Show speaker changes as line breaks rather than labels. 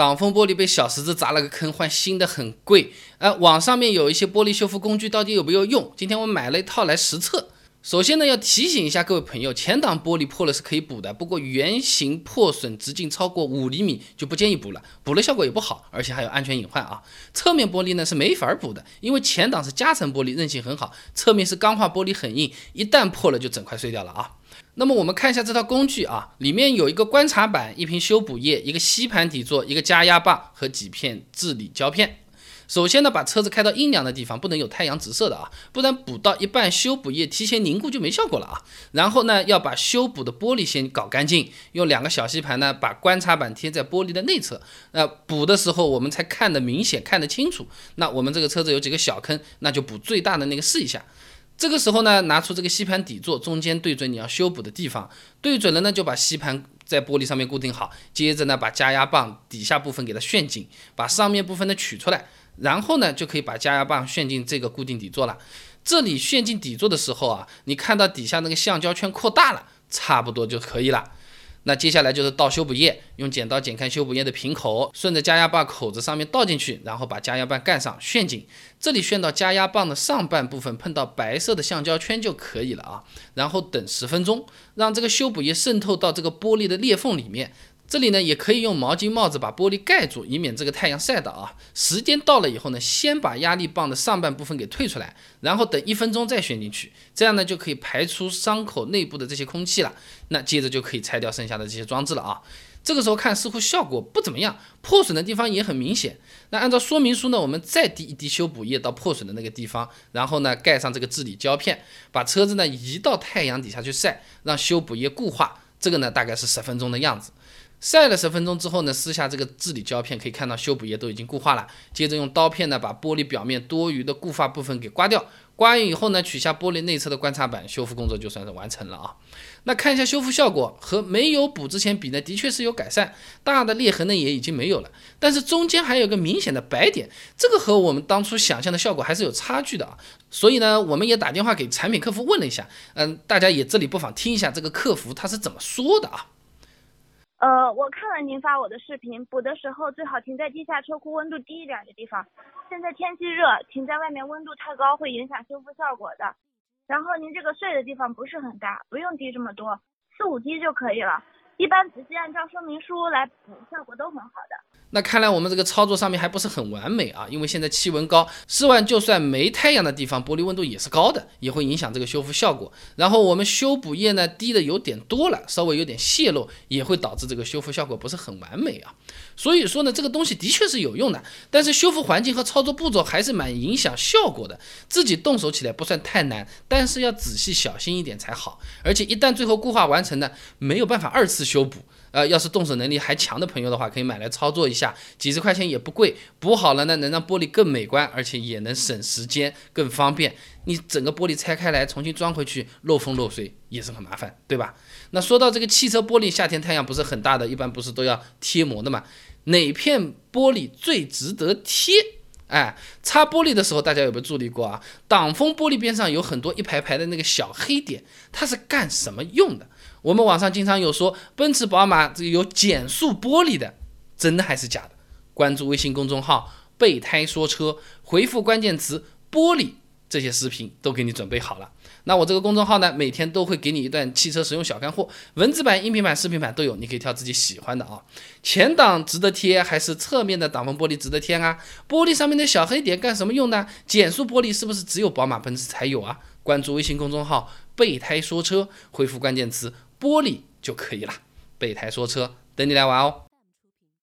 挡风玻璃被小石子砸了个坑，换新的很贵。呃，网上面有一些玻璃修复工具，到底有没有用？今天我买了一套来实测。首先呢，要提醒一下各位朋友，前挡玻璃破了是可以补的，不过圆形破损直径超过五厘米就不建议补了，补了效果也不好，而且还有安全隐患啊。侧面玻璃呢是没法补的，因为前挡是夹层玻璃，韧性很好，侧面是钢化玻璃很硬，一旦破了就整块碎掉了啊。那么我们看一下这套工具啊，里面有一个观察板、一瓶修补液、一个吸盘底座、一个加压棒和几片治理胶片。首先呢，把车子开到阴凉的地方，不能有太阳直射的啊，不然补到一半修补液提前凝固就没效果了啊。然后呢，要把修补的玻璃先搞干净，用两个小吸盘呢，把观察板贴在玻璃的内侧。那补的时候我们才看得明显，看得清楚。那我们这个车子有几个小坑，那就补最大的那个试一下。这个时候呢，拿出这个吸盘底座，中间对准你要修补的地方，对准了呢，就把吸盘在玻璃上面固定好。接着呢，把加压棒底下部分给它旋紧，把上面部分呢取出来。然后呢，就可以把加压棒旋进这个固定底座了。这里旋进底座的时候啊，你看到底下那个橡胶圈扩大了，差不多就可以了。那接下来就是倒修补液，用剪刀剪开修补液的瓶口，顺着加压棒口子上面倒进去，然后把加压棒盖上，旋紧。这里旋到加压棒的上半部分碰到白色的橡胶圈就可以了啊。然后等十分钟，让这个修补液渗透到这个玻璃的裂缝里面。这里呢，也可以用毛巾帽子把玻璃盖住，以免这个太阳晒到啊。时间到了以后呢，先把压力棒的上半部分给退出来，然后等一分钟再旋进去，这样呢就可以排出伤口内部的这些空气了。那接着就可以拆掉剩下的这些装置了啊。这个时候看似乎效果不怎么样，破损的地方也很明显。那按照说明书呢，我们再滴一滴修补液到破损的那个地方，然后呢盖上这个治理胶片，把车子呢移到太阳底下去晒，让修补液固化。这个呢大概是十分钟的样子。晒了十分钟之后呢，撕下这个治理胶片，可以看到修补液都已经固化了。接着用刀片呢，把玻璃表面多余的固化部分给刮掉。刮完以后呢，取下玻璃内侧的观察板，修复工作就算是完成了啊。那看一下修复效果，和没有补之前比呢，的确是有改善，大的裂痕呢也已经没有了。但是中间还有个明显的白点，这个和我们当初想象的效果还是有差距的啊。所以呢，我们也打电话给产品客服问了一下，嗯，大家也这里不妨听一下这个客服他是怎么说的啊。
呃，我看了您发我的视频，补的时候最好停在地下车库温度低一点的地方。现在天气热，停在外面温度太高会影响修复效果的。然后您这个碎的地方不是很大，不用滴这么多，四五滴就可以了。一般仔细按照说明书来补，效果都很好的。
那看来我们这个操作上面还不是很完美啊，因为现在气温高，室外就算没太阳的地方，玻璃温度也是高的，也会影响这个修复效果。然后我们修补液呢滴的有点多了，稍微有点泄漏，也会导致这个修复效果不是很完美啊。所以说呢，这个东西的确是有用的，但是修复环境和操作步骤还是蛮影响效果的。自己动手起来不算太难，但是要仔细小心一点才好。而且一旦最后固化完成呢，没有办法二次修补。呃，要是动手能力还强的朋友的话，可以买来操作一下下，几十块钱也不贵。补好了呢，能让玻璃更美观，而且也能省时间，更方便。你整个玻璃拆开来重新装回去，漏风漏水也是很麻烦，对吧？那说到这个汽车玻璃，夏天太阳不是很大的，一般不是都要贴膜的嘛？哪片玻璃最值得贴？哎，擦玻璃的时候，大家有没有注意过啊？挡风玻璃边上有很多一排排的那个小黑点，它是干什么用的？我们网上经常有说奔驰、宝马这有减速玻璃的，真的还是假的？关注微信公众号“备胎说车”，回复关键词“玻璃”，这些视频都给你准备好了。那我这个公众号呢，每天都会给你一段汽车实用小干货，文字版、音频版、视频版都有，你可以挑自己喜欢的啊。前挡值得贴还是侧面的挡风玻璃值得贴啊？玻璃上面的小黑点干什么用呢？减速玻璃是不是只有宝马、奔驰才有啊？关注微信公众号“备胎说车”，回复关键词。玻璃就可以了，备胎说车，等你来玩哦。